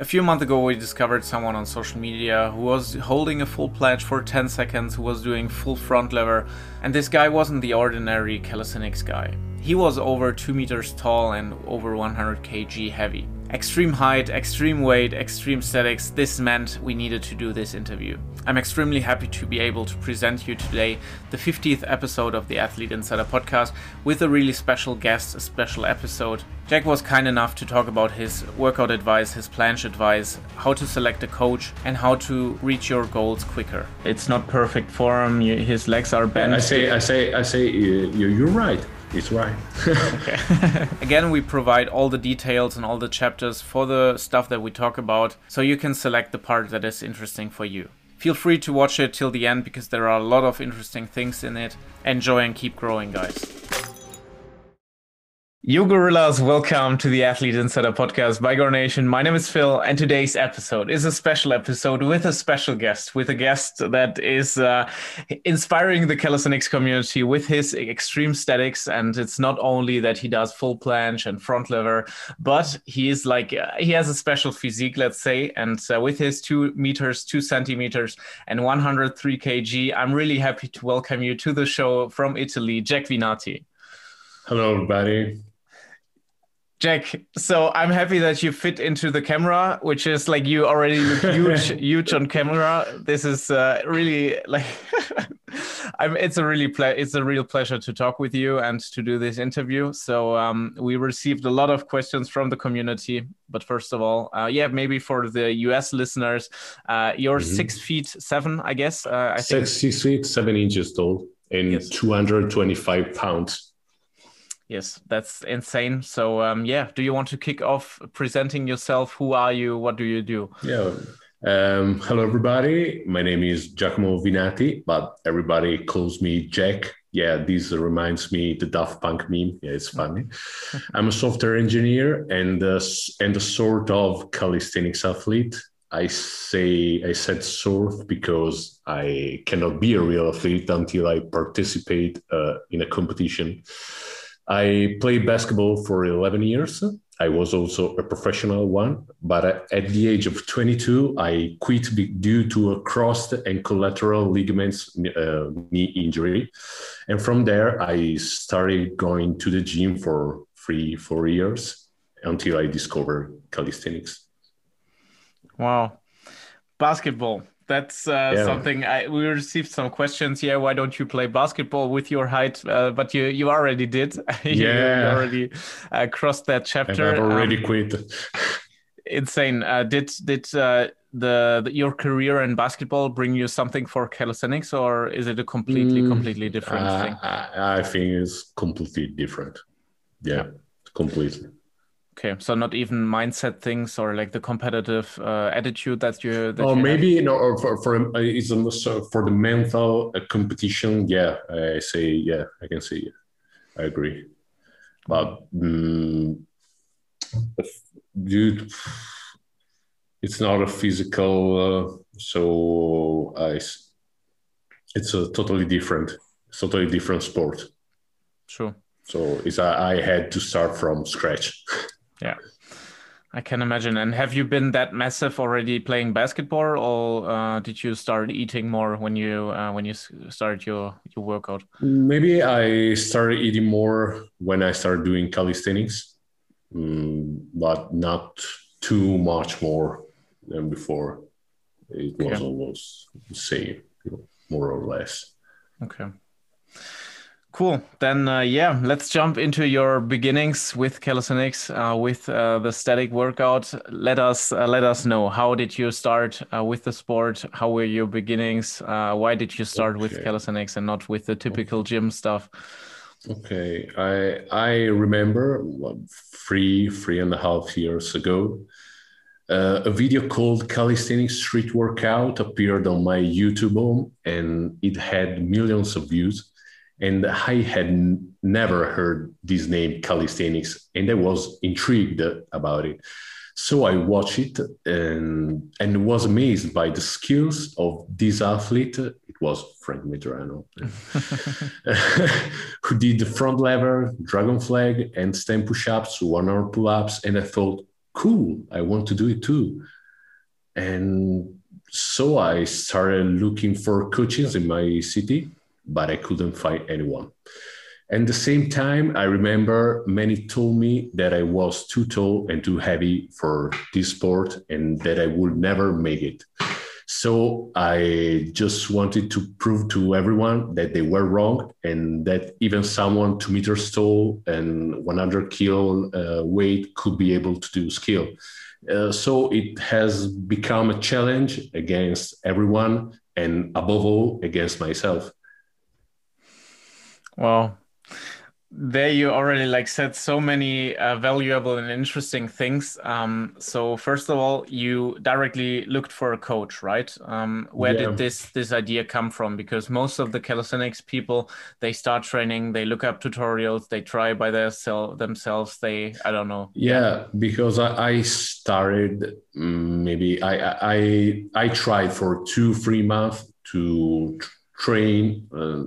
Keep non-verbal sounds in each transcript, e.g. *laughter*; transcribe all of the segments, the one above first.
A few months ago, we discovered someone on social media who was holding a full planche for 10 seconds, who was doing full front lever, and this guy wasn't the ordinary calisthenics guy. He was over 2 meters tall and over 100 kg heavy. Extreme height, extreme weight, extreme statics, this meant we needed to do this interview. I'm extremely happy to be able to present you today the 50th episode of the Athlete Insider podcast with a really special guest, a special episode. Jack was kind enough to talk about his workout advice, his planche advice, how to select a coach, and how to reach your goals quicker. It's not perfect for him, his legs are bent. I say, I say, I say, you're right. It's right. *laughs* Again, we provide all the details and all the chapters for the stuff that we talk about, so you can select the part that is interesting for you. Feel free to watch it till the end because there are a lot of interesting things in it. Enjoy and keep growing, guys. Yo, gorillas, welcome to the Athlete Insider podcast by Gornation. My name is Phil, and today's episode is a special episode with a special guest, with a guest that is uh, inspiring the calisthenics community with his extreme statics. And it's not only that he does full planche and front lever, but he is like, uh, he has a special physique, let's say. And uh, with his two meters, two centimeters, and 103 kg, I'm really happy to welcome you to the show from Italy, Jack Vinati. Hello, everybody. Jack, so I'm happy that you fit into the camera, which is like you already look huge, *laughs* huge on camera. This is uh, really like, *laughs* I'm. It's a really ple- it's a real pleasure to talk with you and to do this interview. So um, we received a lot of questions from the community. But first of all, uh, yeah, maybe for the US listeners, uh, you're mm-hmm. six feet seven, I guess. Uh, I think six, six feet seven inches tall and yes. 225 pounds. Yes, that's insane. So, um, yeah, do you want to kick off presenting yourself? Who are you? What do you do? Yeah. Um, hello, everybody. My name is Giacomo Vinati, but everybody calls me Jack. Yeah, this reminds me the Daft Punk meme. Yeah, it's funny. *laughs* I'm a software engineer and a, and a sort of calisthenics athlete. I say I said sort because I cannot be a real athlete until I participate uh, in a competition. I played basketball for 11 years. I was also a professional one, but at the age of 22, I quit due to a crossed and collateral ligaments uh, knee injury. And from there, I started going to the gym for three, four years until I discovered calisthenics. Wow. Basketball that's uh, yeah. something I, we received some questions. Yeah, why don't you play basketball with your height? Uh, but you you already did. *laughs* you, yeah, you already uh, crossed that chapter. And I've already um, quit. insane. Uh, did did uh, the, the, your career in basketball bring you something for calisthenics, or is it a completely mm, completely different thing? I, I, think it's completely different. yeah. yeah. completely. Okay, so not even mindset things or like the competitive uh, attitude that you. That or you maybe you know, or for for uh, it's also for the mental uh, competition. Yeah, I say yeah, I can say yeah, I agree. But um, dude, it's not a physical. Uh, so I, it's a totally different, totally different sport. Sure. So it's I had to start from scratch. *laughs* Yeah. I can imagine. And have you been that massive already playing basketball, or uh, did you start eating more when you uh, when you started your your workout? Maybe I started eating more when I started doing calisthenics, mm, but not too much more than before. It was okay. almost the same, more or less. Okay. Cool. Then, uh, yeah, let's jump into your beginnings with calisthenics, uh, with uh, the static workout. Let us uh, let us know how did you start uh, with the sport? How were your beginnings? Uh, why did you start okay. with calisthenics and not with the typical gym stuff? Okay, I I remember three three and a half years ago. a video called Calisthenics Street Workout appeared on my YouTube, home and it had millions of views and I had never heard this name calisthenics, and I was intrigued about it. So I watched it and and was amazed by the skills of this athlete. It was Frank Medrano, *laughs* who did the front lever, dragon flag, and stand push-ups, one arm pull-ups, and I thought, cool, I want to do it too. And so I started looking for coaches in my city, but I couldn't find anyone. And the same time, I remember many told me that I was too tall and too heavy for this sport and that I would never make it. So I just wanted to prove to everyone that they were wrong and that even someone two meters tall and 100 kilo uh, weight could be able to do skill. Uh, so it has become a challenge against everyone and above all against myself. Wow, there you already like said so many uh, valuable and interesting things. Um, so first of all you directly looked for a coach right? Um, where yeah. did this this idea come from? Because most of the calisthenics people they start training they look up tutorials they try by their self, themselves they i don't know. Yeah. Because i, I started mm, maybe I, I i tried for two three months to train uh,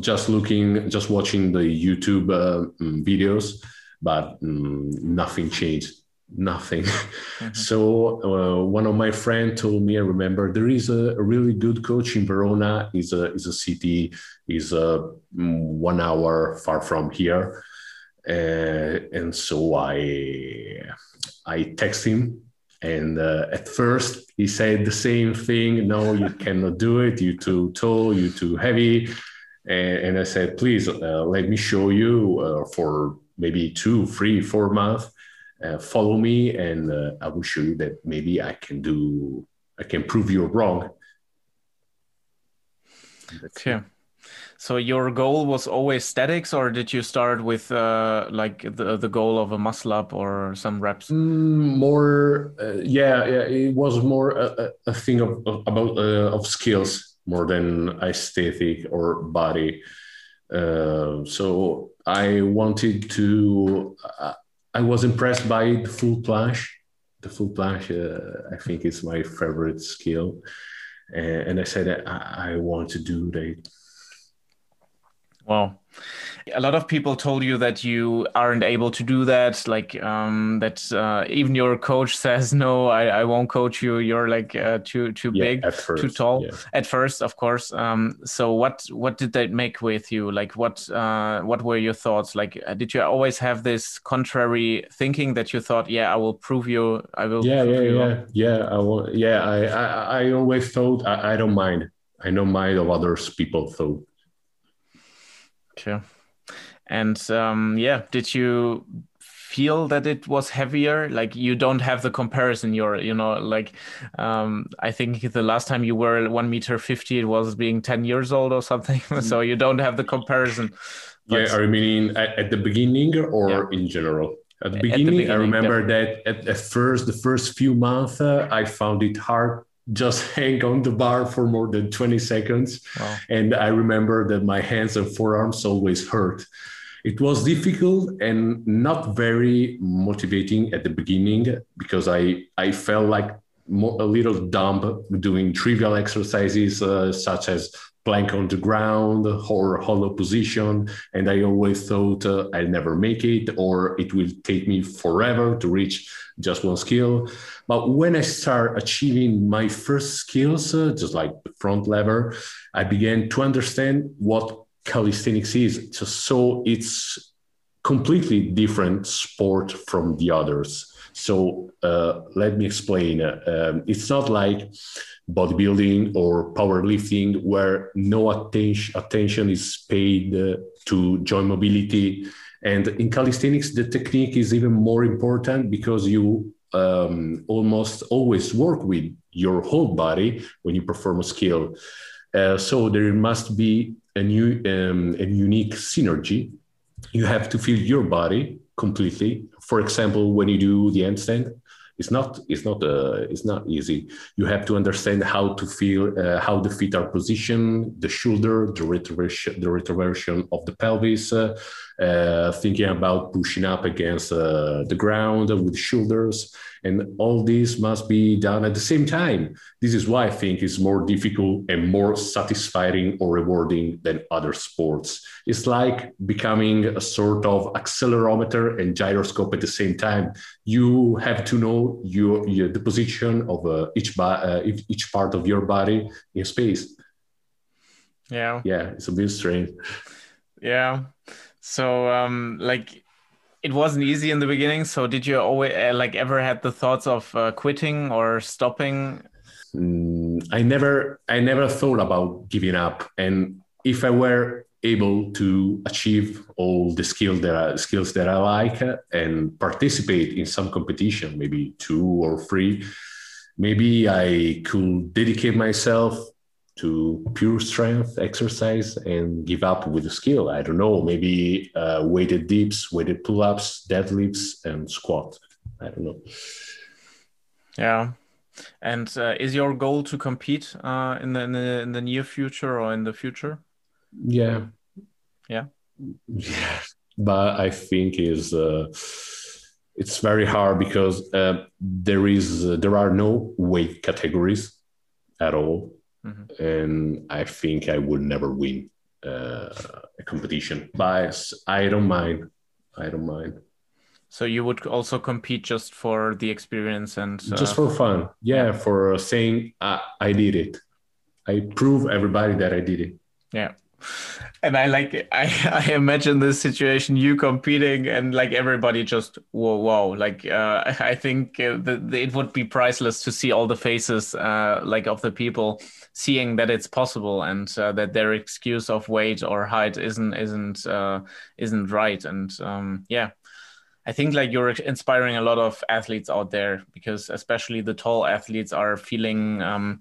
just looking, just watching the YouTube uh, mm, videos, but um, nothing changed. Nothing. *laughs* Mm-hmm. So uh, one of my friends told me, I remember there is a, a, really good coach in Verona. is a is a city, is a mm, one hour far from here, uh, and so I I text him and uh, at first, he said the same thing. No, you *laughs* cannot do it. You're too tall. You're too heavy. And, and I said, please uh, let me show you uh, for maybe two, three, four months. Uh, follow me, and uh, I will show you that maybe I can do, I can prove you're wrong. Okay. So your goal was always statics, or did you start with uh, like the the goal of a muscle up or some reps? Mm, more, uh, yeah, yeah, it was more a, a thing of, of about uh, of skills more than aesthetic or body. Uh, so I wanted to. Uh, I was impressed by the full planche. The full planche, uh, I think, is my favorite skill, and, and I said I, I want to do that. Wow a lot of people told you that you aren't able to do that like um, that uh, even your coach *laughs* says no I, I won't coach you. You're like uh, too too yeah, big first, too tall. yeah. at first of course um, so what what did that make with you? Like what uh, what were your thoughts? Like uh, did you always have this contrary thinking that you thought yeah I will prove you I will yeah yeah yeah wrong? yeah. I will, yeah I, I I always thought I, I don't mind. I don't mind of others people thought. Okay and um, yeah, did you feel that it was heavier? Like you don't have the comparison. You're, you know, like um, I think the last time you were one meter fifty, it was being ten years old or something. *laughs* so you don't have the comparison. But, yeah, are you meaning at, at the beginning or yeah. in general? At the, beginning, at the beginning, I remember definitely. that at, at, first, the first few months, uh, I found it hard just *laughs* hang on the bar for more than 20 seconds. Wow. And I remember that my hands and forearms always hurt. It was difficult and not very motivating at the beginning because I, I felt like a little dumb doing trivial exercises uh, such as plank on the ground or hollow position. And I always thought uh, I'll never make it or it will take me forever to reach just one skill. But when I start achieving my first skills, uh, just like the front lever, I began to understand what calisthenics is. So, it's completely different sport from the others. So uh, let me explain. Um, it's not like bodybuilding or powerlifting where no attention attention is paid uh, to joint mobility. And in calisthenics, the technique is even more important because you um, almost always work with your whole body when you perform a skill. Uh, so there must be a new um, a unique synergy. You have to feel your body completely. For example, when you do the handstand, it's not it's not uh, it's not easy. You have to understand how to feel uh, how the feet are positioned, the shoulder, the retroversion, the retroversion of the pelvis. Uh, thinking about pushing up against uh, the ground with shoulders and all this must be done at the same time. This is why I think it's more difficult and more satisfying or rewarding than other sports. It's like becoming a sort of accelerometer and gyroscope at the same time. You have to know your, your the position of uh, each, uh, each part of your body in space. Yeah. Yeah, it's a bit strange. Yeah. So, um, like, it wasn't easy in the beginning. So, did you always uh, like ever had the thoughts of uh, quitting or stopping? Mm, I never, I never thought about giving up. And if I were able to achieve all the skills that skills that I like and participate in some competition, maybe two or three, maybe I could dedicate myself to pure strength exercise and give up with the skill. I don't know, maybe uh, weighted dips, weighted pull ups, deadlifts, and squat. I don't know. Yeah. And uh, is your goal to compete uh, in, the, in, the, in the near future or in the future? Yeah. Yeah. Yeah. But I think is uh, it's very hard because uh, there is uh, there are no weight categories at all Mm-hmm. And I think I would never win uh, a competition, but I don't mind. I don't mind. So you would also compete just for the experience and uh... just for fun, yeah, for saying I, I did it. I prove everybody that I did it. Yeah and I like I *laughs* I imagine this situation you competing and like everybody just whoa whoa. Like uh, I think uh, the, the, it would be priceless to see all the faces uh, like of the people seeing that it's possible and uh, that their excuse of weight or height isn't isn't uh, isn't right. And um, yeah I think like you're inspiring a lot of athletes out there because especially the tall athletes are feeling um,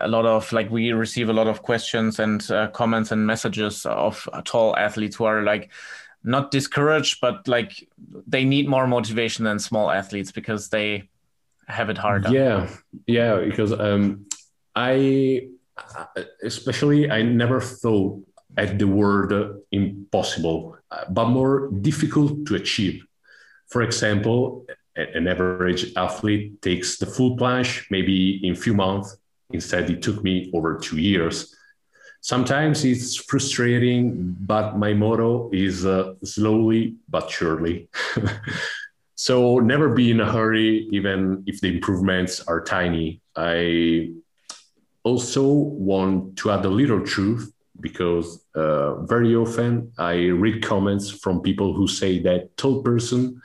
a lot of like we receive a lot of questions and uh, comments and messages of tall athletes who are like not discouraged but like they need more motivation than small athletes because they have it harder. Yeah. Yeah because um i especially i never thought at the word impossible but more difficult to achieve. For example an average athlete takes the full planche maybe in few months Instead, it took me over two years. Sometimes it's frustrating, but my motto is uh, slowly but surely. *laughs* so never be in a hurry, even if the improvements are tiny. I also want to add a little truth because uh, very often I read comments from people who say that tall person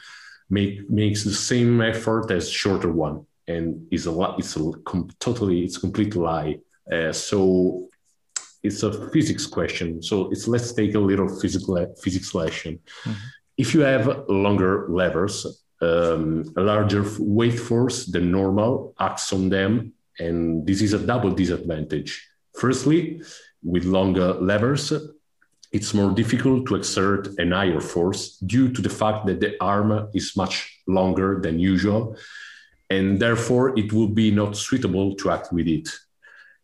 make, makes the same effort as shorter one and is a lot it's a com- totally it's a complete lie. Uh, so it's a physics question. So it's let's take a little physical physics lesson. Mm-hmm. if you have longer levers um, a larger weight force than normal acts on them and this is a double disadvantage. Firstly with longer levers it's more difficult to exert an higher force due to the fact that the arm is much longer than usual and therefore it would be not suitable to act with it.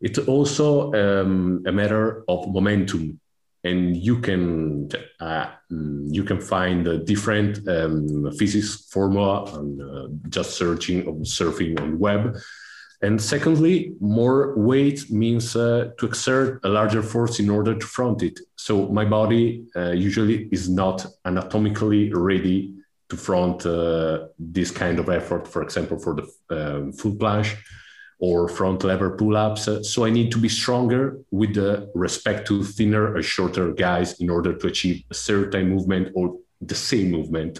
It's also um, a matter of momentum, and you can uh, you can find a different um, physics formula on uh, just searching or surfing on web. And secondly, more weight means uh, to exert a larger force in order to front it. So my body uh, usually is not anatomically ready to front uh, this kind of effort, for example, for the um, full planche or front lever pull-ups. So I need to be stronger with the respect to thinner or shorter guys in order to achieve a certain movement or the same movement.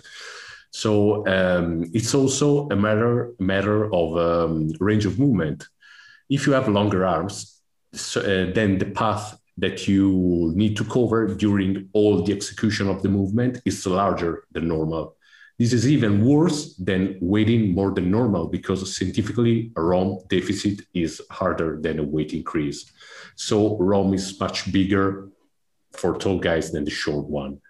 So um, it's also a matter matter of um, range of movement. If you have longer arms, so, uh, then the path that you need to cover during all the execution of the movement is larger than normal. This is even worse than weighting more than normal because scientifically a ROM deficit is harder than a weight increase. So ROM is much bigger for tall guys than the short one.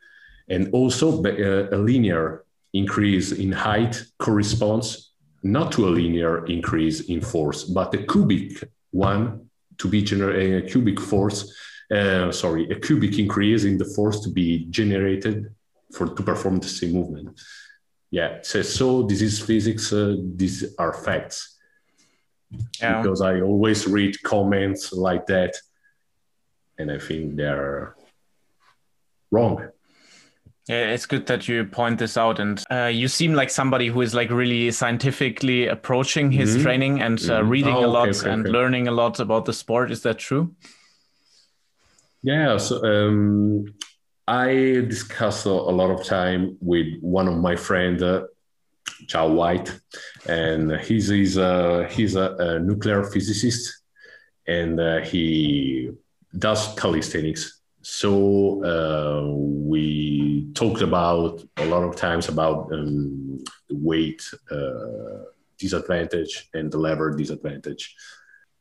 And also uh, a linear increase in height corresponds not to a linear increase in force, but a cubic one to be generated, a cubic force, uh, sorry, a cubic increase in the force to be generated for to perform the same movement. Yeah, so, so this is physics. Uh, these are facts. Yeah. Because I always read comments like that, and I think they're wrong. Yeah, it's good that you point this out, and uh, you seem like somebody who is like really scientifically approaching his mm-hmm. training and uh, mm-hmm. reading oh, a lot okay, and okay. learning a lot about the sport. Is that true? Yeah, so um, I discuss a, lot of time with one of my friends, uh, Chow White, and he's he's a he's a, a nuclear physicist, and uh, he does calisthenics. So uh, we talked about a lot of times about um, the weight uh, disadvantage and the lever disadvantage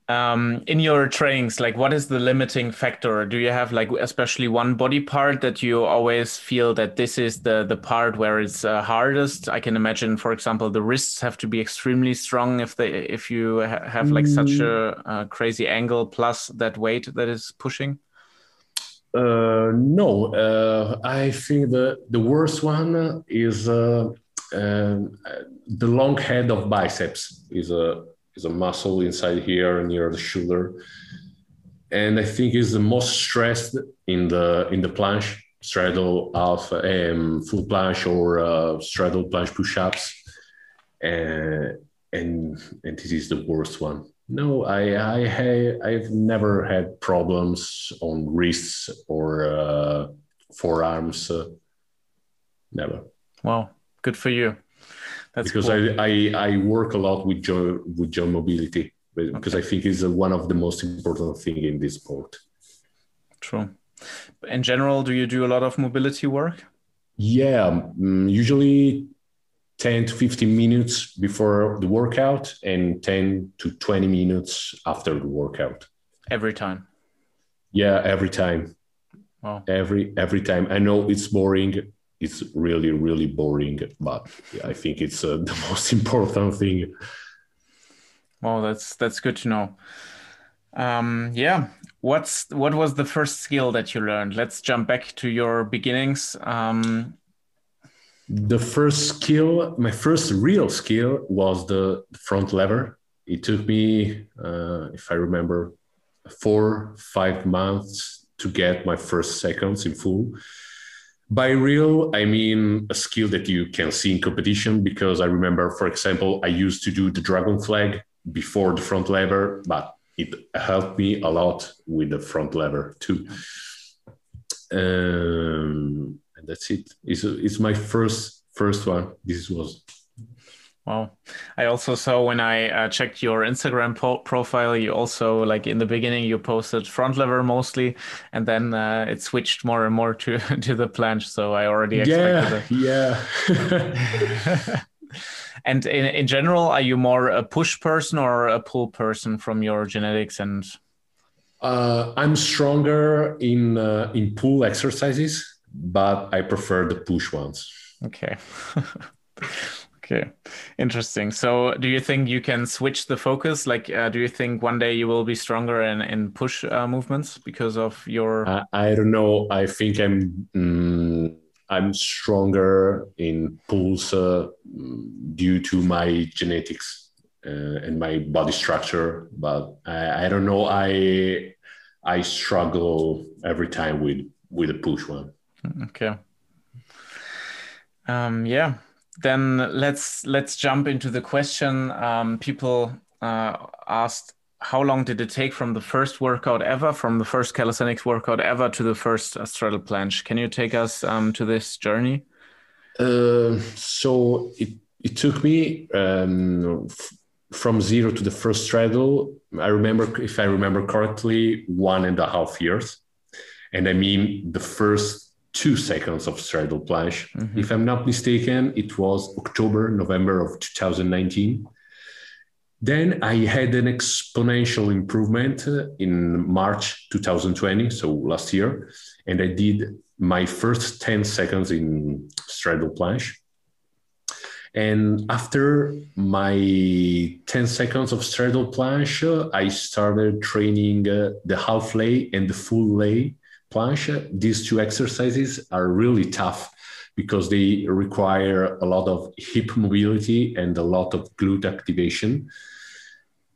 um, in your trainings like what is the limiting factor? Do you have like especially one body part that you always feel that this is the the part where it's uh, hardest? I can imagine for example the wrists have to be extremely strong if they if you ha have like mm. such a, a crazy angle plus that weight that is pushing? Uh, no, uh, I think the the worst one is uh, um, the long head of biceps is a is a muscle inside here near the shoulder, and I think is the most stressed in the in the planche straddle of um, full planche or uh, straddle planche push-ups, and and and this is the worst one. No, I I I've never had problems on wrists or uh, forearms. Uh, never. Wow, good for you. That's because cool. I, I I work a lot with joint with joint mobility because okay. I think it's one of the most important thing in this sport. True. In general, do you do a lot of mobility work? Yeah, um, usually 10 to 15 minutes before the workout and 10 to 20 minutes after the workout every time yeah every time wow. every every time i know it's boring it's really really boring but i think it's uh, *laughs* the most important thing well that's that's good to know um, yeah what's what was the first skill that you learned let's jump back to your beginnings um, the first skill, my first real skill was the front lever. It took me, uh, if I remember, four, five months to get my first seconds in full. By real, I mean a skill that you can see in competition because I remember, for example, I used to do the dragon flag before the front lever, but it helped me a lot with the front lever too. Um, and that's it. It's, it's my first first one. This was. Wow. I also saw when I uh, checked your Instagram po- profile, you also like in the beginning you posted front lever mostly, and then uh, it switched more and more to *laughs* to the planche. So I already expected *laughs* yeah, it. *laughs* Yeah. and in, in general, are you more a push person or a pull person from your genetics and? Uh, I'm stronger in uh, in pull exercises but I prefer the push ones. Okay. Okay. Interesting. So, do you think you can switch the focus? Like, uh, do you think one day you will be stronger in, in push uh, movements because of your? I, I don't know. I think I'm. Mm, I'm stronger in pulls uh, due to my genetics uh, and my body structure, but I, I don't know. I I struggle every time with with a push one. Okay. Um, yeah. Then let's let's jump into the question. Um, people uh, asked, how long did it take from the first workout ever, from the first calisthenics workout ever, to the first straddle planche? Can you take us um, to this journey? Uh, so it it took me um, from zero to the first straddle. I remember, if I remember correctly, one and a half years, and I mean the first two seconds of straddle planche. Mm-hmm. If I'm not mistaken, it was October, November of 2019. Then I had an exponential improvement in March 2020, so last year, and I did my first 10 seconds in straddle planche. And after my 10 seconds of straddle planche, I started training uh, the half lay and the full lay planche, these two exercises are really tough because they require a lot of hip mobility and a lot of glute activation.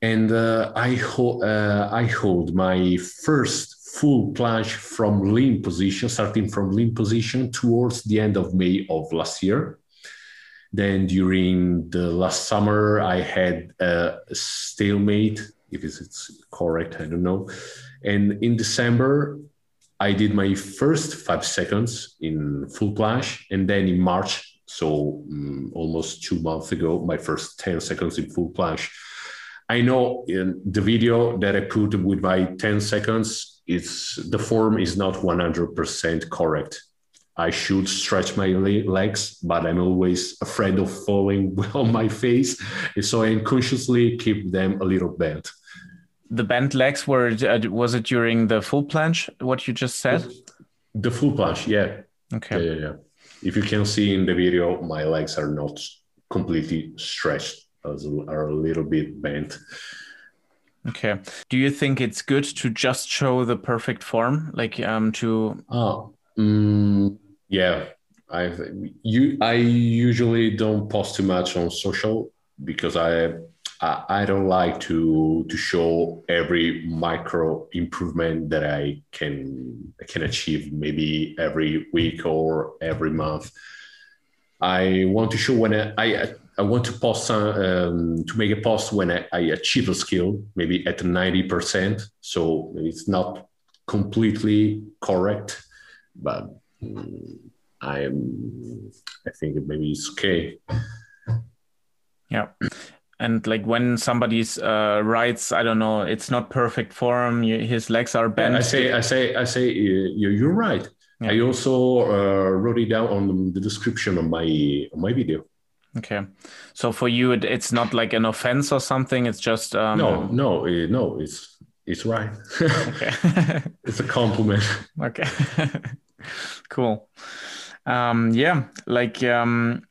And uh, I, ho- uh, I hold my first full planche from lean position, starting from lean position towards the end of May of last year. Then during the last summer, I had a stalemate, if it's correct, I don't know. And in December, I did my first five seconds in full planche, and then in March, so um, almost two months ago, my first 10 seconds in full planche. I know in the video that I put with my 10 seconds, it's the form is not 100% correct. I should stretch my legs, but I'm always afraid of falling *laughs* on my face. So I unconsciously keep them a little bent the bent legs were uh, was it during the full planche what you just said? The full planche yeah. Okay. Yeah, yeah, yeah. If you can see in the video my legs are not completely stretched are a little bit bent. Okay. Do you think it's good to just show the perfect form? Like um to oh um, yeah. I you i usually don't post too much on social because i I don't like to to show every micro improvement that I can can achieve maybe every week or every month. I want to show when I I, I want to post um, to make a post when I, I achieve a skill maybe at ninety percent. So it's not completely correct, but mm, I am I think maybe it's okay. Yeah and like when somebody's uh, writes i don't know it's not perfect for form his legs are bent i say i say i say you're right. Yeah. i also uh, wrote it down on the description of my on my video. Okay. So for you it, it's not like an offense or something it's just um... no no uh, no it's it's right. Okay. *laughs* It's a compliment. Okay. *laughs* Cool. Um yeah like um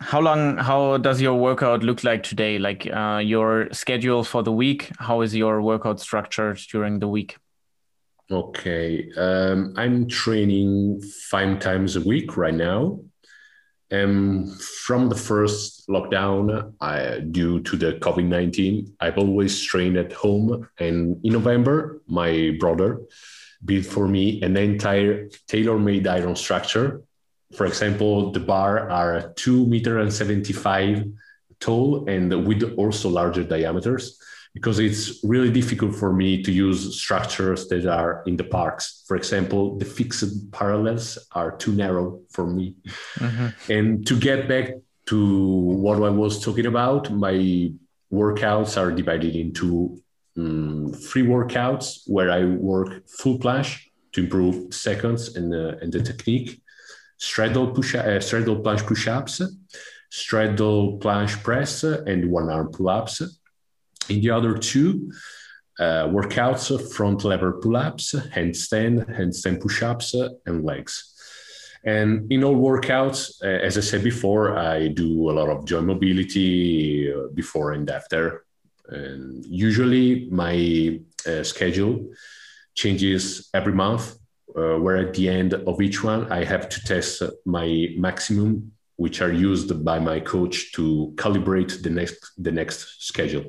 how long how does your workout look like today? Like uh, your schedule for the week how is your workout structured during the week? Okay um, i'm training five times a week right now. And from the first lockdown I, due to the covid-19 i've always trained at home. And in november my brother built for me an entire tailor-made iron structure for example, the bar are two meter and 75 tall and with also larger diameters because it's really difficult for me to use structures that are in the parks. For example, the fixed parallels are too narrow for me. Mm-hmm. And to get back to what I was talking about, my workouts are divided into um, three workouts where I work full planche to improve seconds and, uh, and the technique straddle push uh, straddle planche push-ups, straddle planche press, and one arm pull-ups. In the other two uh, workouts, front lever pull-ups, handstand, handstand push-ups, and legs. And in all workouts, uh, as I said before, I do a lot of joint mobility uh, before and after. And usually, my uh, schedule changes every month uh, where at the end of each one, I have to test my maximum, which are used by my coach to calibrate the next the next schedule.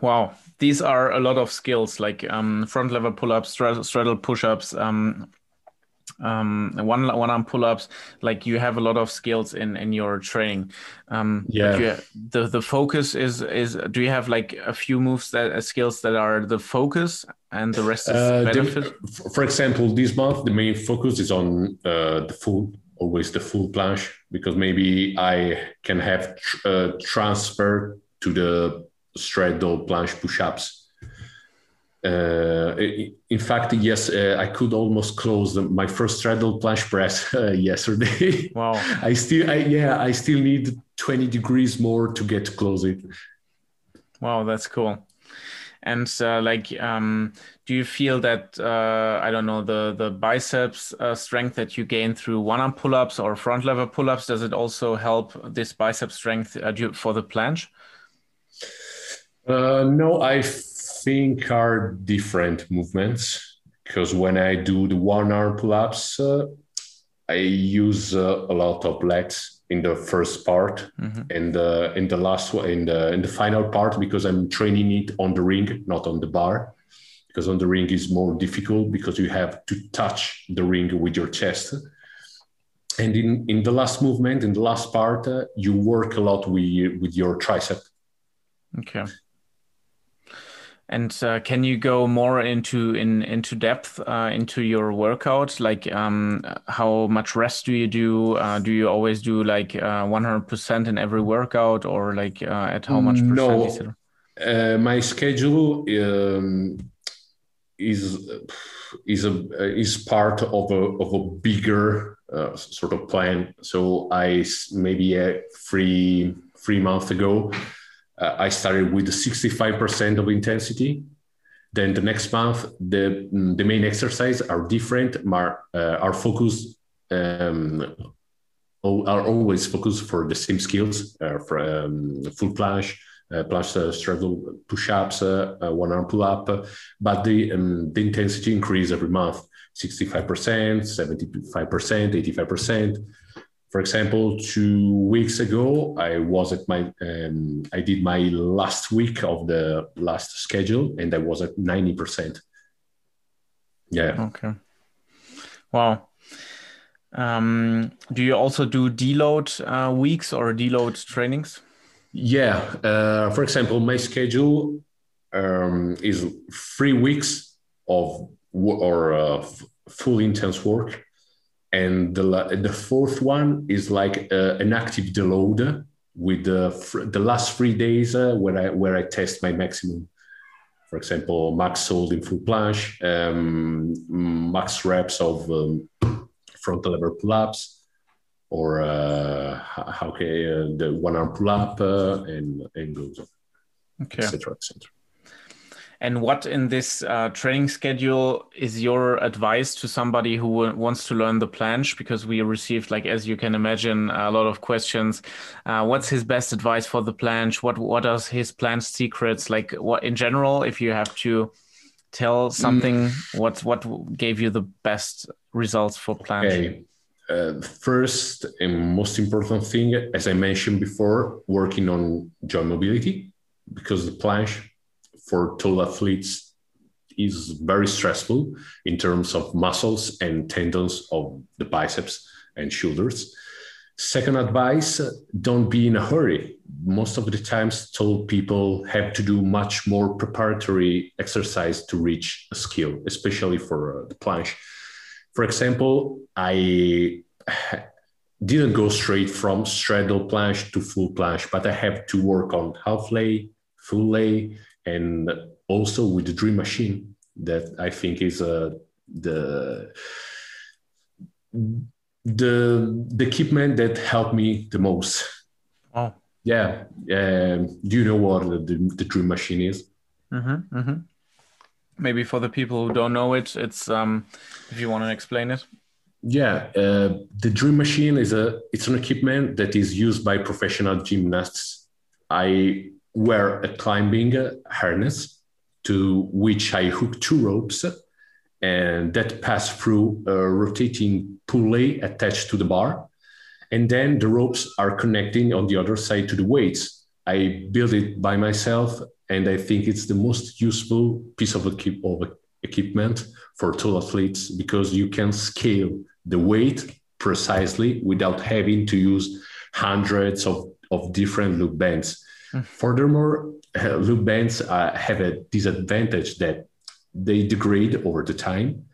Wow, these are a lot of skills like um, front lever pull ups, straddle push ups, um, um, one one arm pull ups. Like you have a lot of skills in in your training. Um, yeah. You, the the focus is is. Do you have like a few moves that uh, skills that are the focus and the rest is uh, benefit? The, for example, this month the main focus is on uh, the full always the full planche because maybe I can have tr- uh, transfer to the straddle planche push ups uh, in fact, yes, uh, I could almost close the, my first straddle planche press *laughs* uh, yesterday. Wow! *laughs* I still, I, yeah, I still need 20 degrees more to get to close it. Wow, that's cool. And uh, like, um, do you feel that uh, I don't know the the biceps uh, strength that you gain through one arm pull ups or front lever pull ups? Does it also help this bicep strength for the planche? no, I think are different movements because when I do the one arm pull ups, uh, I use uh, a lot of legs in the first part mm-hmm. and uh, in the last one in the in the final part because I'm training it on the ring, not on the bar. Because on the ring is more difficult because you have to touch the ring with your chest. And in, in the last movement, in the last part, uh, you work a lot with, with your tricep. Okay. And uh, can you go more into in into depth uh, into your workout? Like, um, how much rest do you do? Uh, do you always do like uh, one hundred percent in every workout, or like uh, at how much percent? No, uh, my schedule um, is is a is part of a of a bigger sort of plan. So I maybe three three months ago uh, I started with 65% of intensity. Then the next month, the, the main exercise are different. Our, uh, our focus um, are always focused for the same skills, uh, for um, full planche, uh, planche uh, straddle push-ups, uh, uh, one arm pull-up, but the, um, the intensity increase every month, 65%, 75%, 85%. For example, two weeks ago, I was at my, um, I did my last week of the last schedule, and I was at ninety percent. Yeah. Okay. Wow. Um, do you also do deload uh, weeks or deload trainings? Yeah. Uh, for example, my schedule um, is three weeks of or uh, full intense work and the, the fourth one is like uh, an active deload with the, the last three days uh, where I where I test my maximum. For example, max hold in full planche, um, max reps of um, frontal lever pull-ups, or uh, how can uh, the one arm pull-up uh, and and goes on, okay. etc. etc. And what in this uh, training schedule is your advice to somebody who wants to learn the planche? Because we received, like as you can imagine, a lot of questions. Uh, what's his best advice for the planche? What what are his planche secrets? Like what in general, if you have to tell something, mm. what what gave you the best results for planche? Okay. Uh, first and most important thing, as I mentioned before, working on joint mobility because the planche for tall athletes is very stressful in terms of muscles and tendons of the biceps and shoulders. Second advice don't be in a hurry. Most of the times, tall people have to do much more preparatory exercise to reach a skill, especially for uh, the planche. For example, I *sighs* didn't go straight from straddle planche to full planche, but I have to work on half lay, full lay, and also with the dream machine that i think is uh, the the the equipment that helped me the most. Oh yeah um, do you know what the, the dream machine is? Mm-hmm, mm-hmm. maybe for the people who don't know it it's um if you want to explain it. Yeah uh, the dream machine is a it's an equipment that is used by professional gymnasts. I wear a climbing harness to which I hook two ropes and that pass through a rotating pulley attached to the bar. And then the ropes are connecting on the other side to the weights. I built it by myself, and I think it's the most useful piece of, equip- of equipment for tall athletes because you can scale the weight precisely without having to use hundreds of, of different loop bands. Furthermore, uh, loop bands uh, have a disadvantage that they degrade over the time,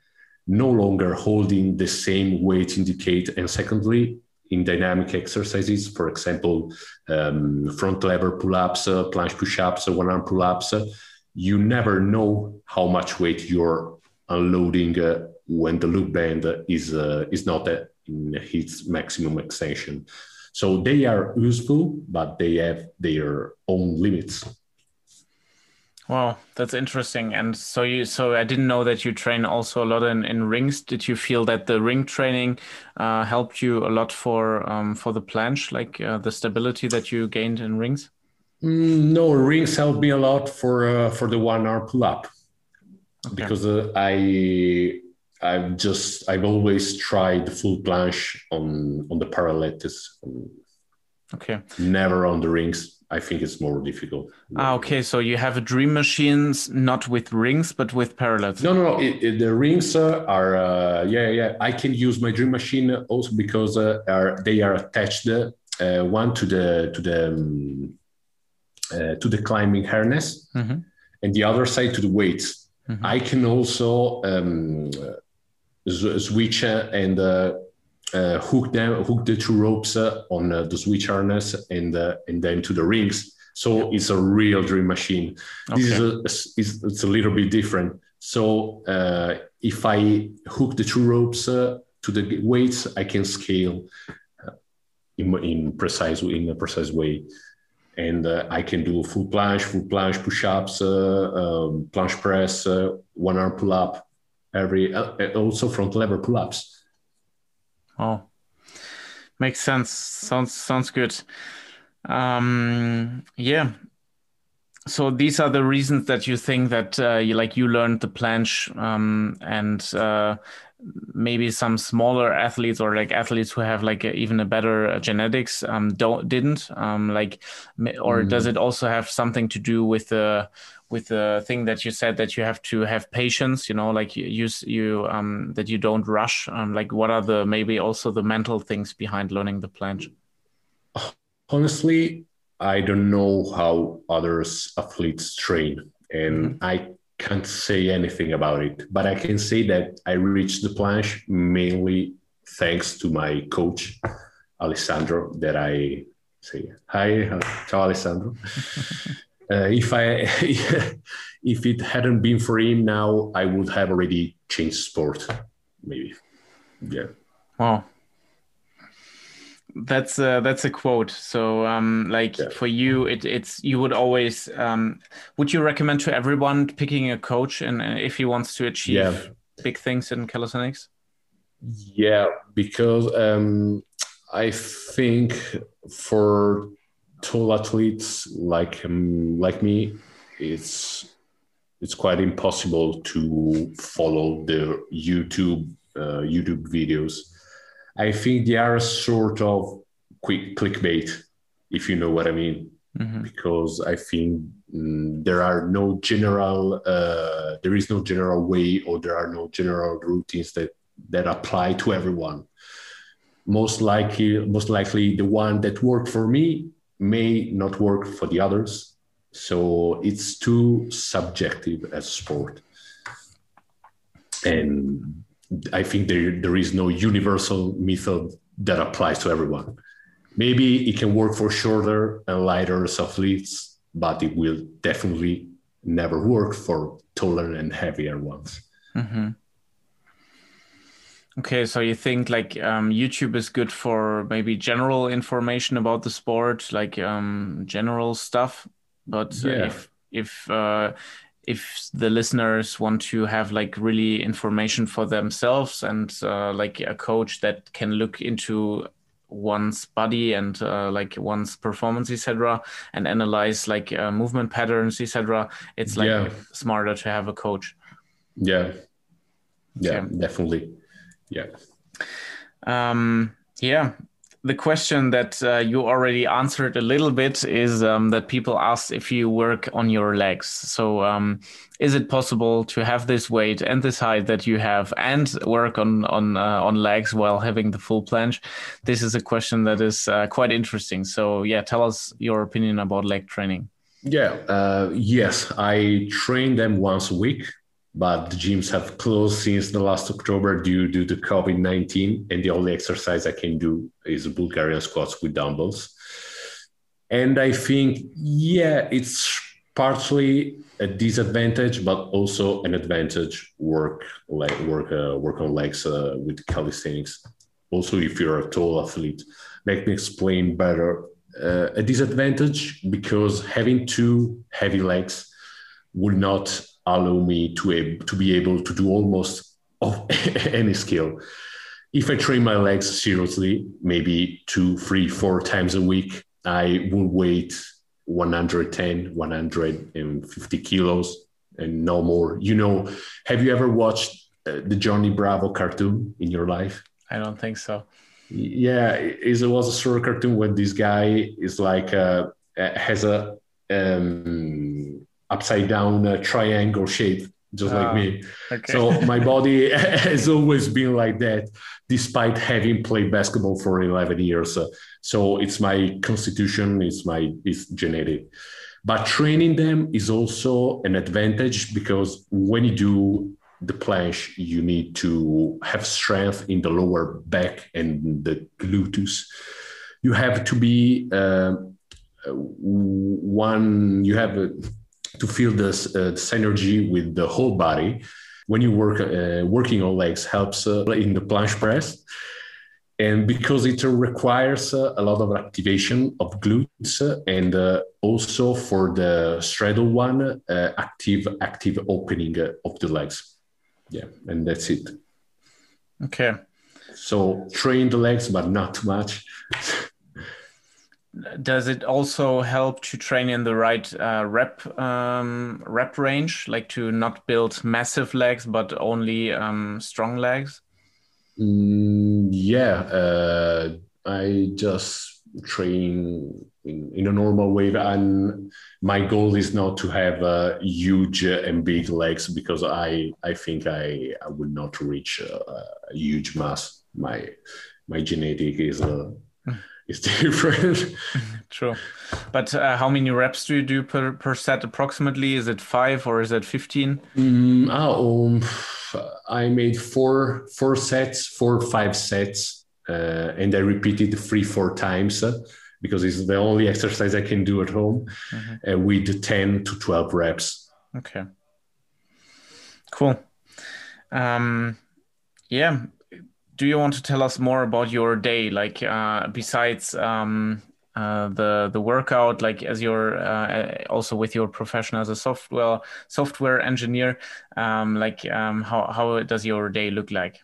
no longer holding the same weight indicate. And secondly, in dynamic exercises, for example, um, front lever pull-ups, uh, planche push-ups, uh, one-arm pull-ups, uh, you never know how much weight you're unloading uh, when the loop band is is not in its maximum extension. So they are useful, but they have their own limits. Wow, that's interesting. And so you, so I didn't know that you train also a lot in, in rings. Did you feel that the ring training uh, helped you a lot for um, for the planche, like uh, the stability that you gained in rings? Mm, no, rings helped me a lot for uh, for the one arm pull up. okay. because uh, I I've just I've always tried the full planche on on the parallettes. Okay. Never on the rings. I think it's more difficult. Ah, okay. So you have a dream machines not with rings but with parallettes. No, no, no. It, it, the rings uh, are uh, yeah, yeah. I can use my dream machine also because uh, are they are attached uh, one to the to the um, uh, to the climbing harness, mm-hmm. and the other side to the weights. Mm-hmm. I can also um, switch and uh, uh, hook them, hook the two ropes uh, on uh, the switch harness and uh, and then to the rings. So it's a real dream machine. Okay. This is a, it's, it's, a little bit different. So uh, if I hook the two ropes uh, to the weights, I can scale in, in precise in a precise way, and I can do full planche, full planche push-ups, um, planche press, one arm pull-up, every also front lever pull-ups Oh, makes sense. Sounds sounds good. Um, yeah. So these are the reasons that you think that uh, you like you learned the planche um, and uh, maybe some smaller athletes or like athletes who have like a, even a better uh, genetics um, don't didn't um, like or mm. does it also have something to do with the with the thing that you said that you have to have patience you know like you you um that you don't rush. Um like what are the maybe also the mental things behind learning the planche honestly i don't know how others athletes train and mm-hmm. i can't say anything about it. But i can say that i reached the planche mainly thanks to my coach alessandro that i say hi ciao alessandro *laughs* uh, if I *laughs* if it hadn't been for him now, I would have already changed sport. Maybe, yeah. Wow, that's a, that's a quote. So, um, like yeah. for you, it, it's you would always um, would you recommend to everyone picking a coach and uh, if he wants to achieve yeah. big things in calisthenics? Yeah, because um, I think for tall athletes like um, like me, it's it's quite impossible to follow the YouTube uh, YouTube videos. I think they are a sort of quick clickbait, if you know what I mean, mm-hmm. because I think mm, there are no general uh, there is no general way or there are no general routines that that apply to everyone. Most likely, most likely, the one that worked for me may not work for the others. So it's too subjective as sport. And I think there, there is no universal method that applies to everyone. Maybe it can work for shorter and lighter athletes, but it will definitely never work for taller and heavier ones. Mm-hmm. Okay, so you think like um, YouTube is good for maybe general information about the sport, like um, general stuff, but yeah. if if uh, if the listeners want to have like really information for themselves and uh, like a coach that can look into one's body and uh, like one's performance etc and analyze like uh, movement patterns etc it's like yeah. smarter to have a coach yeah yeah okay. definitely yeah. Um, yeah. The question that uh, you already answered a little bit is um, that people ask if you work on your legs. So, um, is it possible to have this weight and this height that you have and work on on uh, on legs while having the full planche? This is a question that is uh, quite interesting. So, yeah, tell us your opinion about leg training. Yeah, uh, yes, I train them once a week but the gyms have closed since the last October due, due to COVID 19. And the only exercise I can do is Bulgarian squats with dumbbells. And I think, yeah, it's partially a disadvantage, but also an advantage work like work uh, work on legs uh, with calisthenics. Also, if you're a tall athlete, let me explain better. Uh, a disadvantage because having two heavy legs will not allow me to, to be able to do almost of *laughs* any skill. If I train my legs seriously, maybe two, three, four times a week, I will weight 110, 150 kilos and no more. You know, have you ever watched uh, the Johnny Bravo cartoon in your life? I don't think so. Yeah, it, it was a sort of cartoon where this guy is like uh, has a um, upside down uh, triangle shape, just like me. Ah, Okay. So my body *laughs* has always been like that, despite having played basketball for 11 years. Uh, so it's my constitution, it's my it's genetic. But training them is also an advantage because when you do the planche, you need to have strength in the lower back and the gluteus. You have to be uh, one. You have uh, to feel this uh, synergy with the whole body. When you work uh, working on legs helps uh, in the planche press, and because it requires uh, a lot of activation of glutes uh, and uh, also for the straddle one, uh, active active opening of the legs. Yeah, and that's it. okay. So train the legs, but not too much. *laughs* Does it also help to train in the right uh, rep um, rep range, like to not build massive legs but only um, strong legs? Mm, yeah, uh, I just train in, in a normal way, and my goal is not to have uh, huge uh, and big legs because I I think I I would not reach uh, a huge mass. My my genetic is uh, is *laughs* different. *laughs* True, but uh, how many reps do you do per per set approximately? Is it five or is it fifteen? Mm, ah, um, I made four four sets, four five sets, uh, and I repeated three four times uh, because it's the only exercise I can do at home, uh, with ten to twelve reps. Okay. Cool. Um, yeah. Do you want to tell us more about your day? Like, uh, besides um, uh, the the workout, like as your uh, also with your profession as a software software engineer, um, like um, how how does your day look like?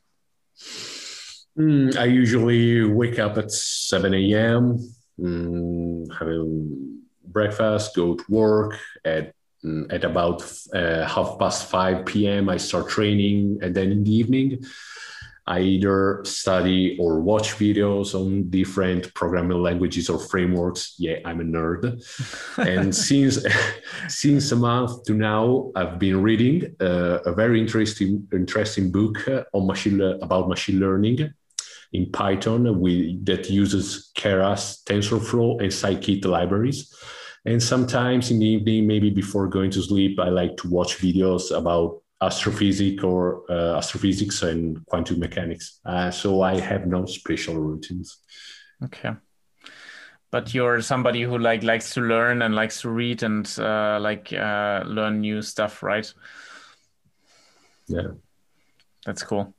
Mm, I usually wake up at seven a.m. Mm, having breakfast, go to work at at about uh, half past five p.m. I start training, and then in the evening. I either study or watch videos on different programming languages or frameworks. Yeah, I'm a nerd. *laughs* and since since a month to now, I've been reading uh, a very interesting interesting book uh, on machine about machine learning in Python with, that uses Keras, TensorFlow, and Scikit libraries. And sometimes in the evening, maybe before going to sleep, I like to watch videos about astrophysics or uh, astrophysics and quantum mechanics. Uh, so I have no special routines. Okay. But you're somebody who like likes to learn and likes to read and uh, like uh, learn new stuff, right? Yeah. That's cool.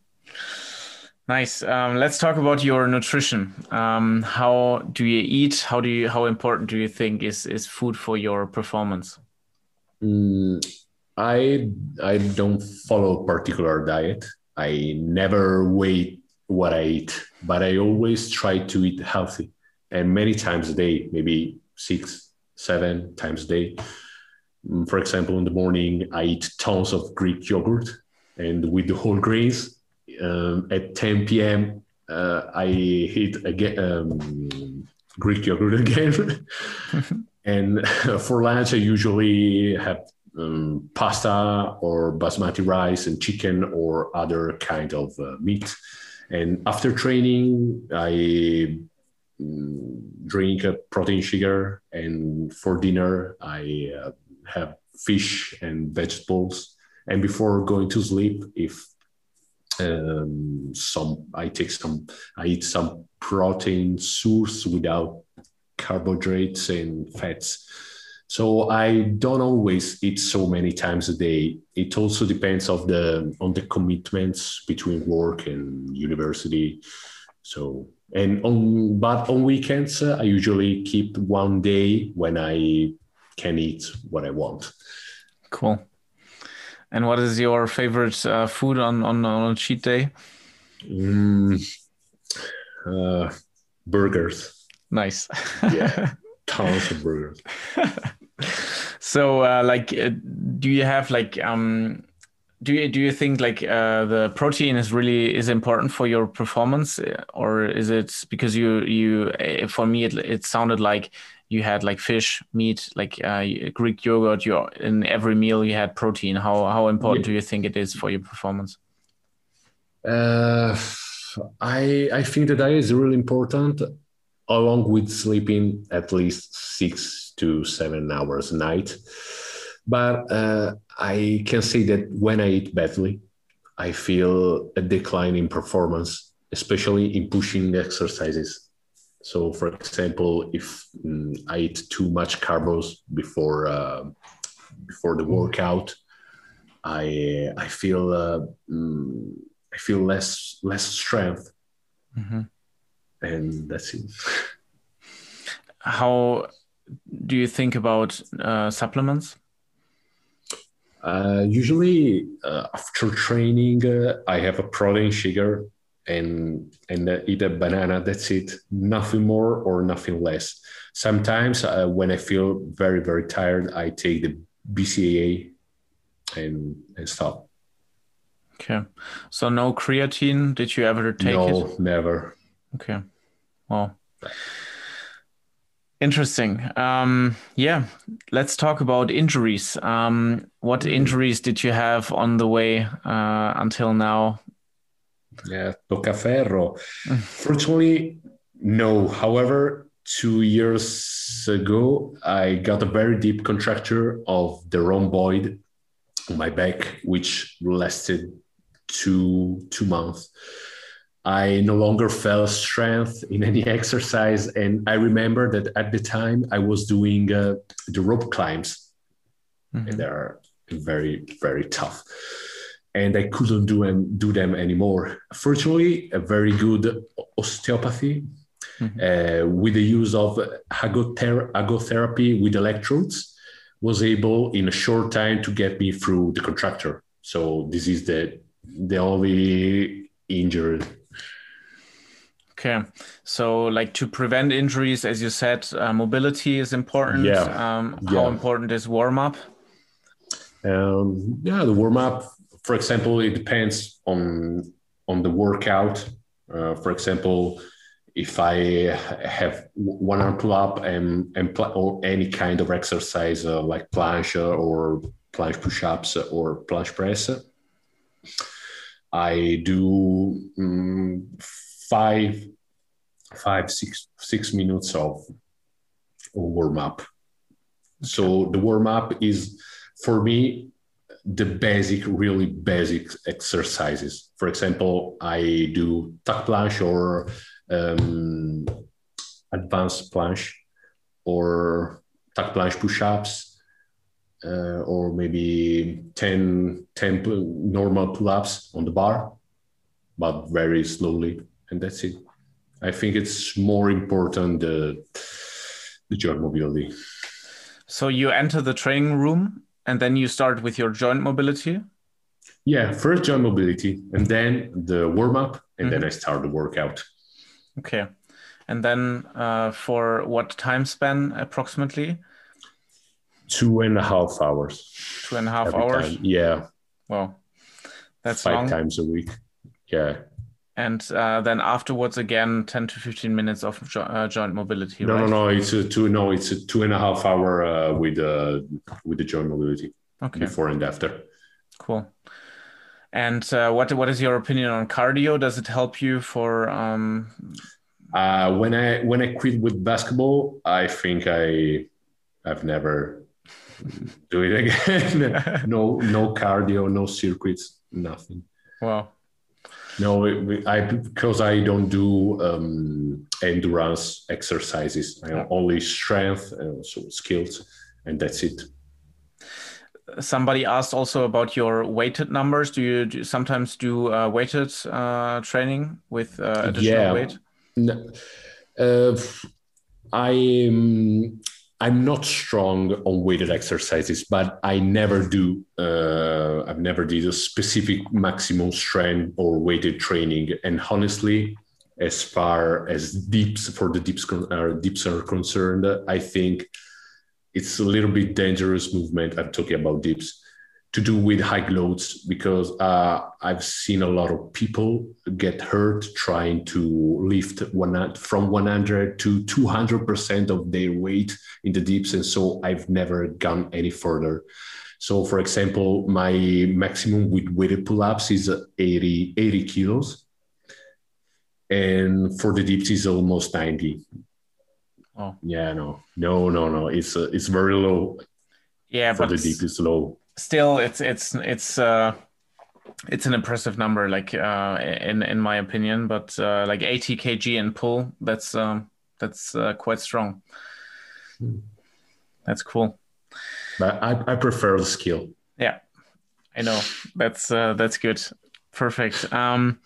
Nice. Um, let's talk about your nutrition. Um, how do you eat? How do you? How important do you think is is food for your performance? Mm, I I don't follow a particular diet. I never weigh what I eat, but I always try to eat healthy, and many times a day, maybe six, seven times a day. Mm, For example, in the morning, I eat tons of Greek yogurt, and with the whole grains. Um, at 10 p.m., uh, I eat again um, Greek yogurt *laughs* again, *laughs* and *laughs* for lunch, I usually have um, pasta or basmati rice and chicken or other kind of uh, meat. And after training, I mm, drink a protein sugar, and for dinner, I uh, have fish and vegetables. And before going to sleep, if um, some, I take some, I eat some protein source without carbohydrates and fats. So I don't always eat so many times a day. It also depends of the on the commitments between work and university. So and on but on weekends uh, I usually keep one day when I can eat what I want. Cool. And what is your favorite uh, food on, on on cheat day? Mm, uh, burgers, Nice. Yeah. *laughs* tons of burgers. so uh, like uh, do you have like um do you do you think like uh, the protein is really is important for your performance or is it because you you uh, for me it, it sounded like you had like fish meat like uh, greek yogurt you in every meal you had protein how how important yeah. do you think it is for your performance uh, i i think the diet is really important along with sleeping at least six to seven hours a night but uh, I can say that when I eat badly, I feel a decline in performance, especially in pushing exercises. So, for example, if mm, I eat too much carbs before uh, before the workout, I I feel uh, mm, I feel less less strength, mm-hmm. And that's it. How do you think about uh, supplements? Uh, usually uh, after training, uh, I have a protein sugar and and uh, eat a banana. That's it. Nothing more or nothing less. Sometimes uh, when I feel very very tired, I take the BCAA and and stop. Okay, so no creatine. Did you ever take no, it? No, never. Okay, well. Interesting. Um, yeah, let's talk about injuries. Um, what mm. injuries did you have on the way uh, until now? Yeah, ferro. Fortunately, no. However, two years ago, I got a very deep contracture of the rhomboid on my back, which lasted two two months. I no longer felt strength in any *laughs* exercise. And I remember that at the time I was doing uh, the rope climbs, mm-hmm. and they're very, very tough. And I couldn't do them, do them anymore. Fortunately, a very good osteopathy mm-hmm. uh, with the use of agotherapy with electrodes was able in a short time to get me through the contracture. So this is the the only injury Okay, so like to prevent injuries, as you said, uh, mobility is important. Yeah. Um, how important is warm up? Um, yeah, the warm up. For example, it depends on on the workout. Uh, for example, if I have one arm pull up and and pl- or any kind of exercise uh, like planche or planche push ups or planche press, I do. Um, five, five, six, six minutes of warm up. So the warm up is for me the basic, really basic exercises. For example, I do tuck planche or um, advanced planche or tuck planche push-ups uh, or maybe 10, 10 normal pull-ups on the bar, but very slowly and that's it. I think it's more important the the joint mobility. So you enter the training room and then you start with your joint mobility. Yeah, first joint mobility and then the warm up, and mm-hmm. then I start the workout. Okay, and then uh, for what time span approximately? Two and a half hours. Two and a half hours. Time. Yeah. Well, that's five long. times a week. Yeah and uh, then afterwards again 10 to 15 minutes of jo- uh, joint mobility no right? no no it's a two no it's a two and a half hour uh, with uh with the joint mobility okay. before and after. Cool. And uh, what what is your opinion on cardio? Does it help you for um... uh, when i when i quit with basketball i think i i've never do it again. *laughs* No no cardio no circuits nothing. Wow no, I because I don't do um, endurance exercises. I yeah. only strength, and so skills, and that's it. Somebody asked also about your weighted numbers. Do you do, sometimes do uh, weighted uh, training with uh, additional yeah. weight? No, uh, I um, I'm not strong on weighted exercises, but I never do. Uh, I've never did a specific maximum strength or weighted training. And honestly, as far as dips for the dips, uh, dips are concerned, I think it's a little bit dangerous movement. I'm talking about dips to do with high loads because uh, I've seen a lot of people get hurt trying to lift one from 100 to 200 percent of their weight in the dips, and so I've never gone any further. So, for example, my maximum with weighted pull-ups is 80, 80 kilos, and for the dips is almost 90. Oh. Yeah, no, no, no, no. It's uh, it's very low. Yeah, for the deep is low still it's it's it's uh it's an impressive number like uh in in my opinion but uh like 80 kg in pull that's um that's uh, quite strong. Hmm. that's cool. But I, I prefer the skill. Yeah i know. That's uh that's good. Perfect. Um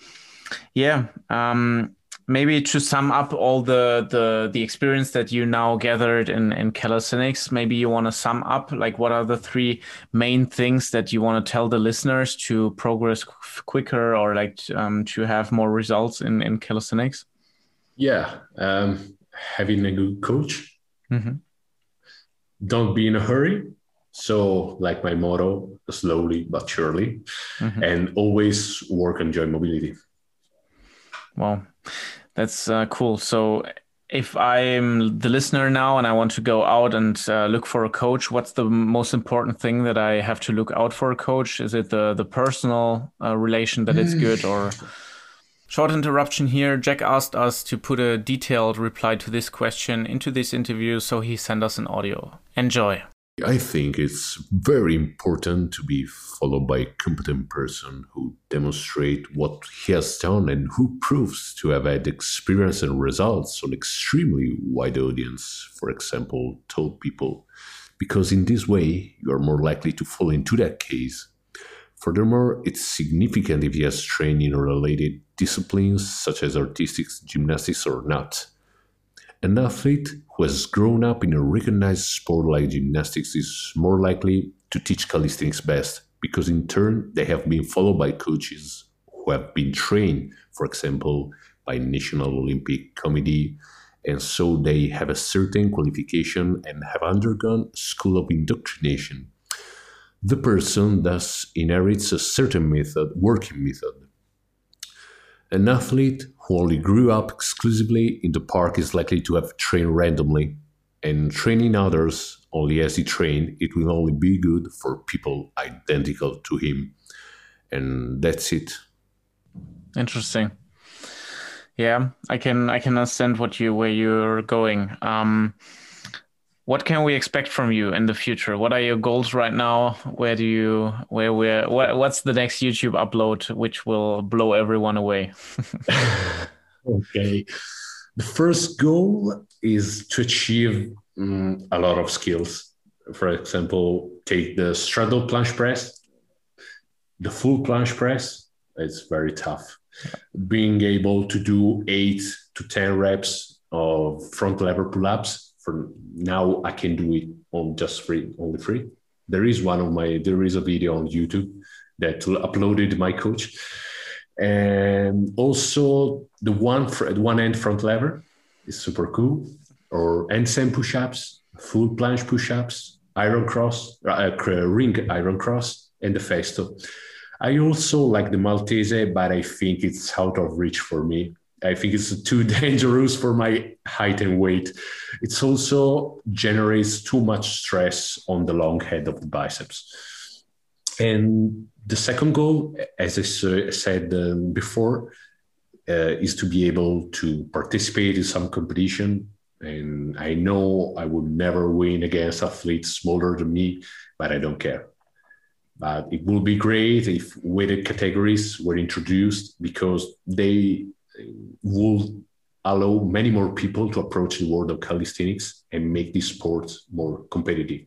yeah um maybe to sum up all the the the experience that you now gathered in in calisthenics maybe you want to sum up like what are the three main things that you want to tell the listeners to progress quicker or like um, to have more results in in calisthenics? Yeah um, having a good coach. Mm-hmm. don't be in a hurry. So like my motto slowly but surely. Mm-hmm. and always work on joint mobility. Well that's uh, cool. So, if I'm the listener now and I want to go out and uh, look for a coach, what's the most important thing that I have to look out for a coach? Is it the the personal uh, relation that it's good, or short interruption here? Jack asked us to put a detailed reply to this question into this interview, so he sent us an audio. Enjoy. I think it's very important to be followed by a competent person who demonstrates what he has done and who proves to have had experience and results on extremely wide audience, for example, told people, because in this way you are more likely to fall into that case. Furthermore, it's significant if he has trained in related disciplines such as artistic gymnastics or not. An athlete who has grown up in a recognized sport like gymnastics is more likely to teach calisthenics best because, in turn, they have been followed by coaches who have been trained, for example, by National Olympic Committee, and so they have a certain qualification and have undergone school of indoctrination. The person thus inherits a certain method, working method, an athlete who only grew up exclusively in the park is likely to have trained randomly, and training others only as he trained, it will only be good for people identical to him. And that's it. Interesting. Yeah, I can I can understand what you where you're going. Um, what can we expect from you in the future? What are your goals right now? Where do you where where what, what's the next YouTube upload which will blow everyone away? *laughs* okay. The first goal is to achieve um, a lot of skills. For example, take the straddle planche press, the full planche press. It's very tough. Being able to do eight to 10 reps of front lever pull ups for now I can do it on just free, only free. There is one of my there is a video on YouTube that uploaded my coach, and also the one for one end front lever is super cool, or end same push-ups, full planche push-ups, iron cross, uh, ring iron cross, and the festo. I also like the Maltese, but I think it's out of reach for me. I think it's *laughs* too dangerous for my height and weight. It also generates too much stress on the long head of the biceps. And the second goal, as I said um, before, uh, is to be able to participate in some competition. And I know I would never win against athletes smaller than me, but I don't care. But it would be great if weighted categories were introduced because they will allow many more people to approach the world of calisthenics and make this sport more competitive.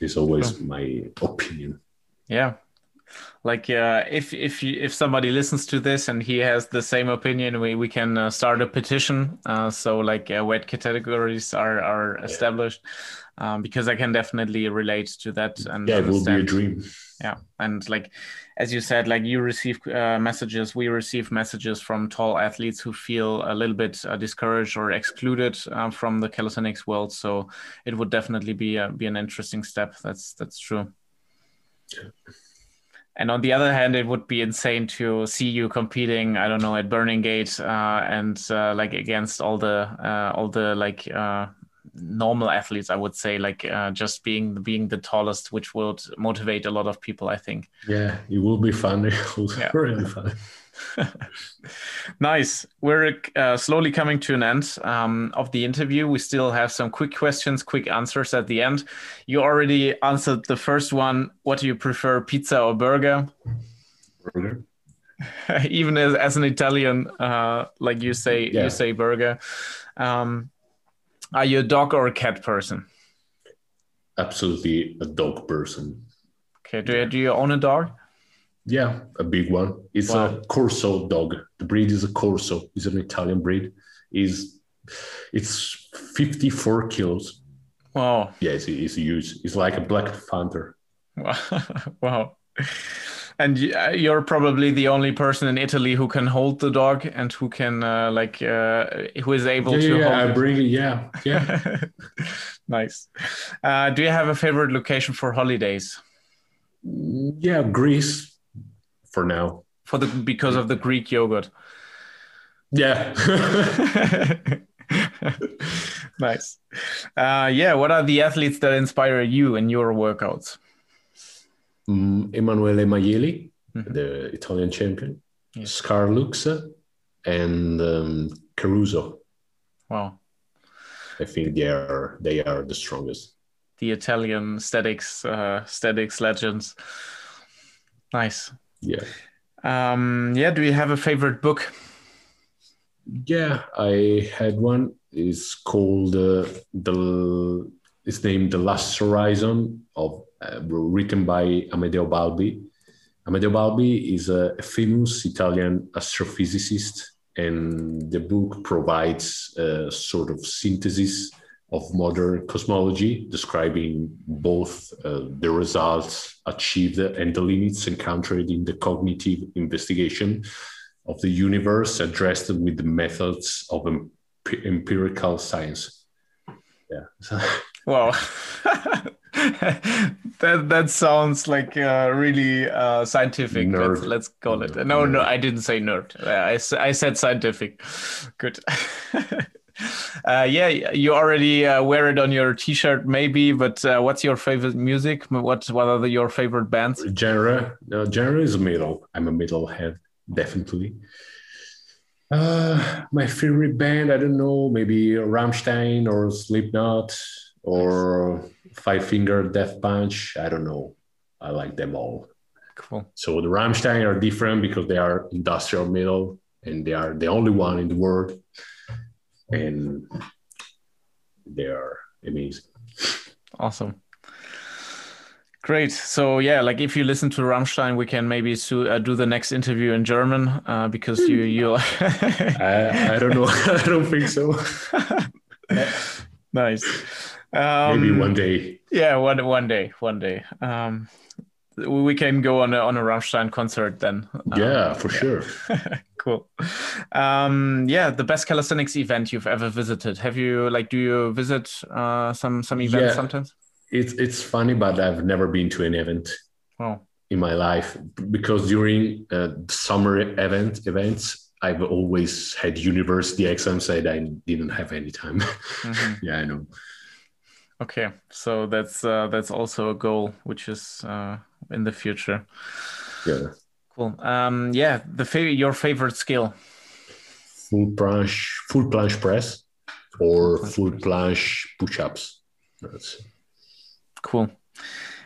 Is always my opinion. Yeah. like uh, if if you, if somebody listens to this and he has the same opinion we, we can uh, start a petition uh, so like uh, weight categories are are established um, because i can definitely relate to that and yeah it will be a dream yeah and like as you said like you receive uh, messages we receive messages from tall athletes who feel a little bit uh, discouraged or excluded from the calisthenics world so it would definitely be a, be an interesting step that's that's true yeah. And on the other hand, it would be insane to see you competing. I don't know at Burning Gate uh, and uh, like against all the uh, all the like uh, normal athletes. I would say like uh, just being being the tallest, which would motivate a lot of people. I think. Yeah, it will be fun. *laughs* It will yeah. really fun. *laughs* nice. We're uh, slowly coming to an end um, of the interview. We still have some quick questions, quick answers at the end. You already answered the first one. What do you prefer, pizza or burger? Burger. *laughs* Even as, as an Italian, uh, like you say, yeah. you say burger. Um, are you a dog or a cat person? Absolutely a dog person. Okay. Do you, do you own a dog? Yeah, a big one. It's wow. a Corso dog. The breed is a Corso. It's an Italian breed. Is it's 54 kilos. Wow. Yeah, it's, it's huge. It's like a black panther. *laughs* Wow. wow. And uh, you're probably the only person in Italy who can hold the dog and who can uh, like uh, who is able yeah, to. Yeah, hold I it. bring it. Yeah, yeah. *laughs* nice. Uh, do you have a favorite location for holidays? Yeah, Greece for now. For the because of the Greek yogurt. Yeah. *laughs* nice. Uh, yeah. What are the athletes that inspire you in your workouts? Mm, Emanuele Maielli, mm-hmm. the Italian champion, yes. Scar Lux, and um, Caruso. Wow. I think they are they are the strongest. The Italian statics uh, statics legends. Nice. Yeah. Um, yeah. Do you have a favorite book? Yeah, I had one. It's called uh, the. It's named The Last Horizon of uh, written by Amedeo Balbi. Amedeo Balbi is a famous Italian astrophysicist, and the book provides a sort of synthesis of modern cosmology, describing both uh, the results achieved and the limits encountered in the cognitive investigation of the universe addressed with the methods of empirical science. Yeah. *laughs* wow. *laughs* *laughs* that that sounds like uh, really uh, scientific. Let's, let's, call it. No, no, I didn't say nerd. I, I said scientific. Good. *laughs* Uh, yeah, you already uh, wear it on your T-shirt, maybe. But uh, what's your favorite music? What what are the, your favorite bands? Genre, uh, genre is metal. I'm a metalhead, definitely. Uh, my favorite band, I don't know, maybe Rammstein or Slipknot or Five Finger Death Punch. I don't know. I like them all. Cool. So the Rammstein are different because they are industrial metal and they are the only one in the world and they are amazing. Awesome. Great. So yeah, like if you listen to Rammstein, we can maybe su- uh, do the next interview in German uh, because you you. *laughs* I, I don't know. *laughs* I don't think so. *laughs* nice. Um, maybe one day. Yeah, one one day, one day. Um, we can go on a, on a Rammstein concert then. Yeah, um, for yeah. sure. *laughs* cool. Um, yeah, the best calisthenics event you've ever visited. Have you like? Do you visit uh, some some events yeah, sometimes? It's it's funny, but I've never been to an event. Oh. In my life, because during uh, summer event events, I've always had university exams, and I didn't have any time. *laughs* Mm-hmm. yeah, I know. Okay, so that's uh, that's also a goal, which is uh, in the future. Yeah. Cool. Um, yeah, the fav- your favorite skill. Full planche, full planche press, or full planche push-ups. That's cool.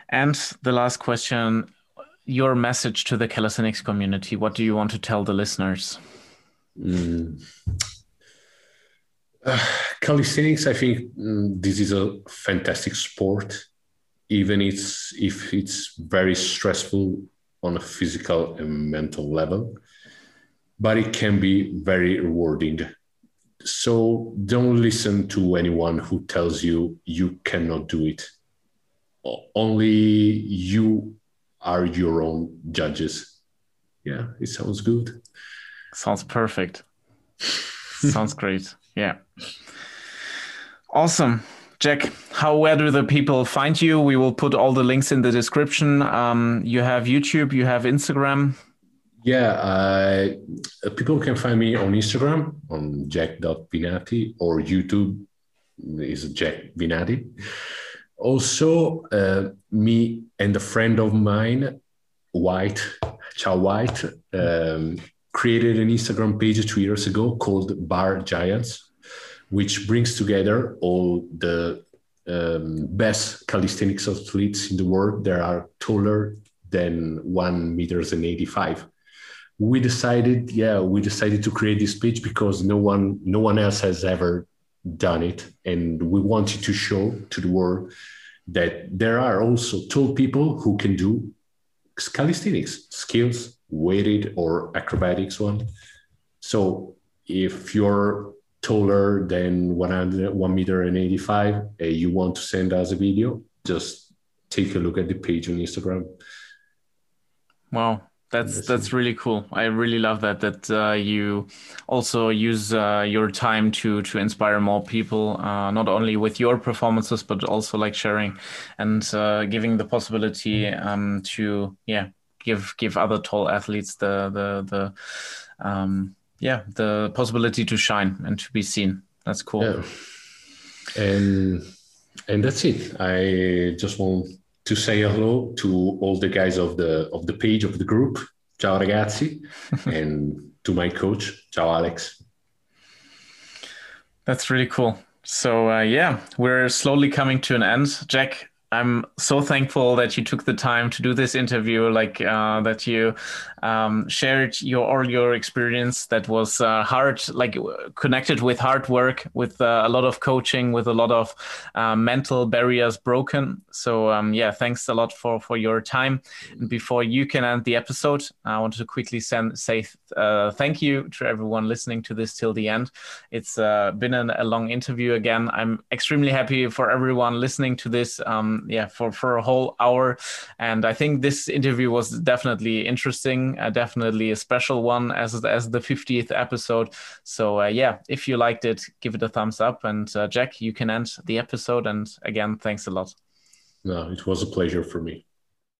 And the last question: Your message to the calisthenics community. What do you want to tell the listeners? Mm. Uh, calisthenics, I think mm, this is a fantastic sport even it's if it's very stressful on a physical and mental level, but it can be very rewarding. So don't listen to anyone who tells you you cannot do it. Only you are your own judges. Yeah, it sounds good. Sounds perfect. sounds great. Yeah. Awesome. Jack, how where do the people find you? We will put all the links in the description. Um, you have YouTube, you have Instagram. Yeah, uh, people can find me on Instagram on jack.vinati or YouTube is Jack Vinati. Also, uh, me and a friend of mine, White, Chow White, um, created an Instagram page two years ago called Bar Giants which brings together all the um, best calisthenics athletes in the world that are taller than one meters and 85 we decided yeah we decided to create this page because no one no one else has ever done it. And we wanted to show to the world that there are also tall people who can do calisthenics skills weighted or acrobatics one. So if you're taller than 100, 1 meter and 85 uh, you want to send us a video just take a look at the page on instagram. Wow that's that's really cool. I really love that that uh, you also use uh, your time to to inspire more people uh, not only with your performances but also like sharing and uh, giving the possibility um, to yeah give give other tall athletes the the the um, yeah the possibility to shine and to be seen. That's cool. Yeah. and and that's it. I just want to say hello to all the guys of the of the page of the group. Ciao ragazzi. *laughs* And to my coach ciao alex. That's really cool. So uh, yeah we're slowly coming to an end. Jack I'm so thankful that you took the time to do this interview, like uh, that you um, shared your all your experience. That was uh, hard, like connected with hard work, with uh, a lot of coaching, with a lot of uh, mental barriers broken. So um, yeah, thanks a lot for for your time. And before you can end the episode, I want to quickly send, say uh, thank you to everyone listening to this till the end. It's uh, been an, a long interview again. I'm extremely happy for everyone listening to this. Yeah for for a whole hour. And i think this interview was definitely interesting uh, definitely a special one as as the 50th episode. So uh, yeah if you liked it give it a thumbs up. And uh, jack you can end the episode. And again thanks a lot. No it was a pleasure for me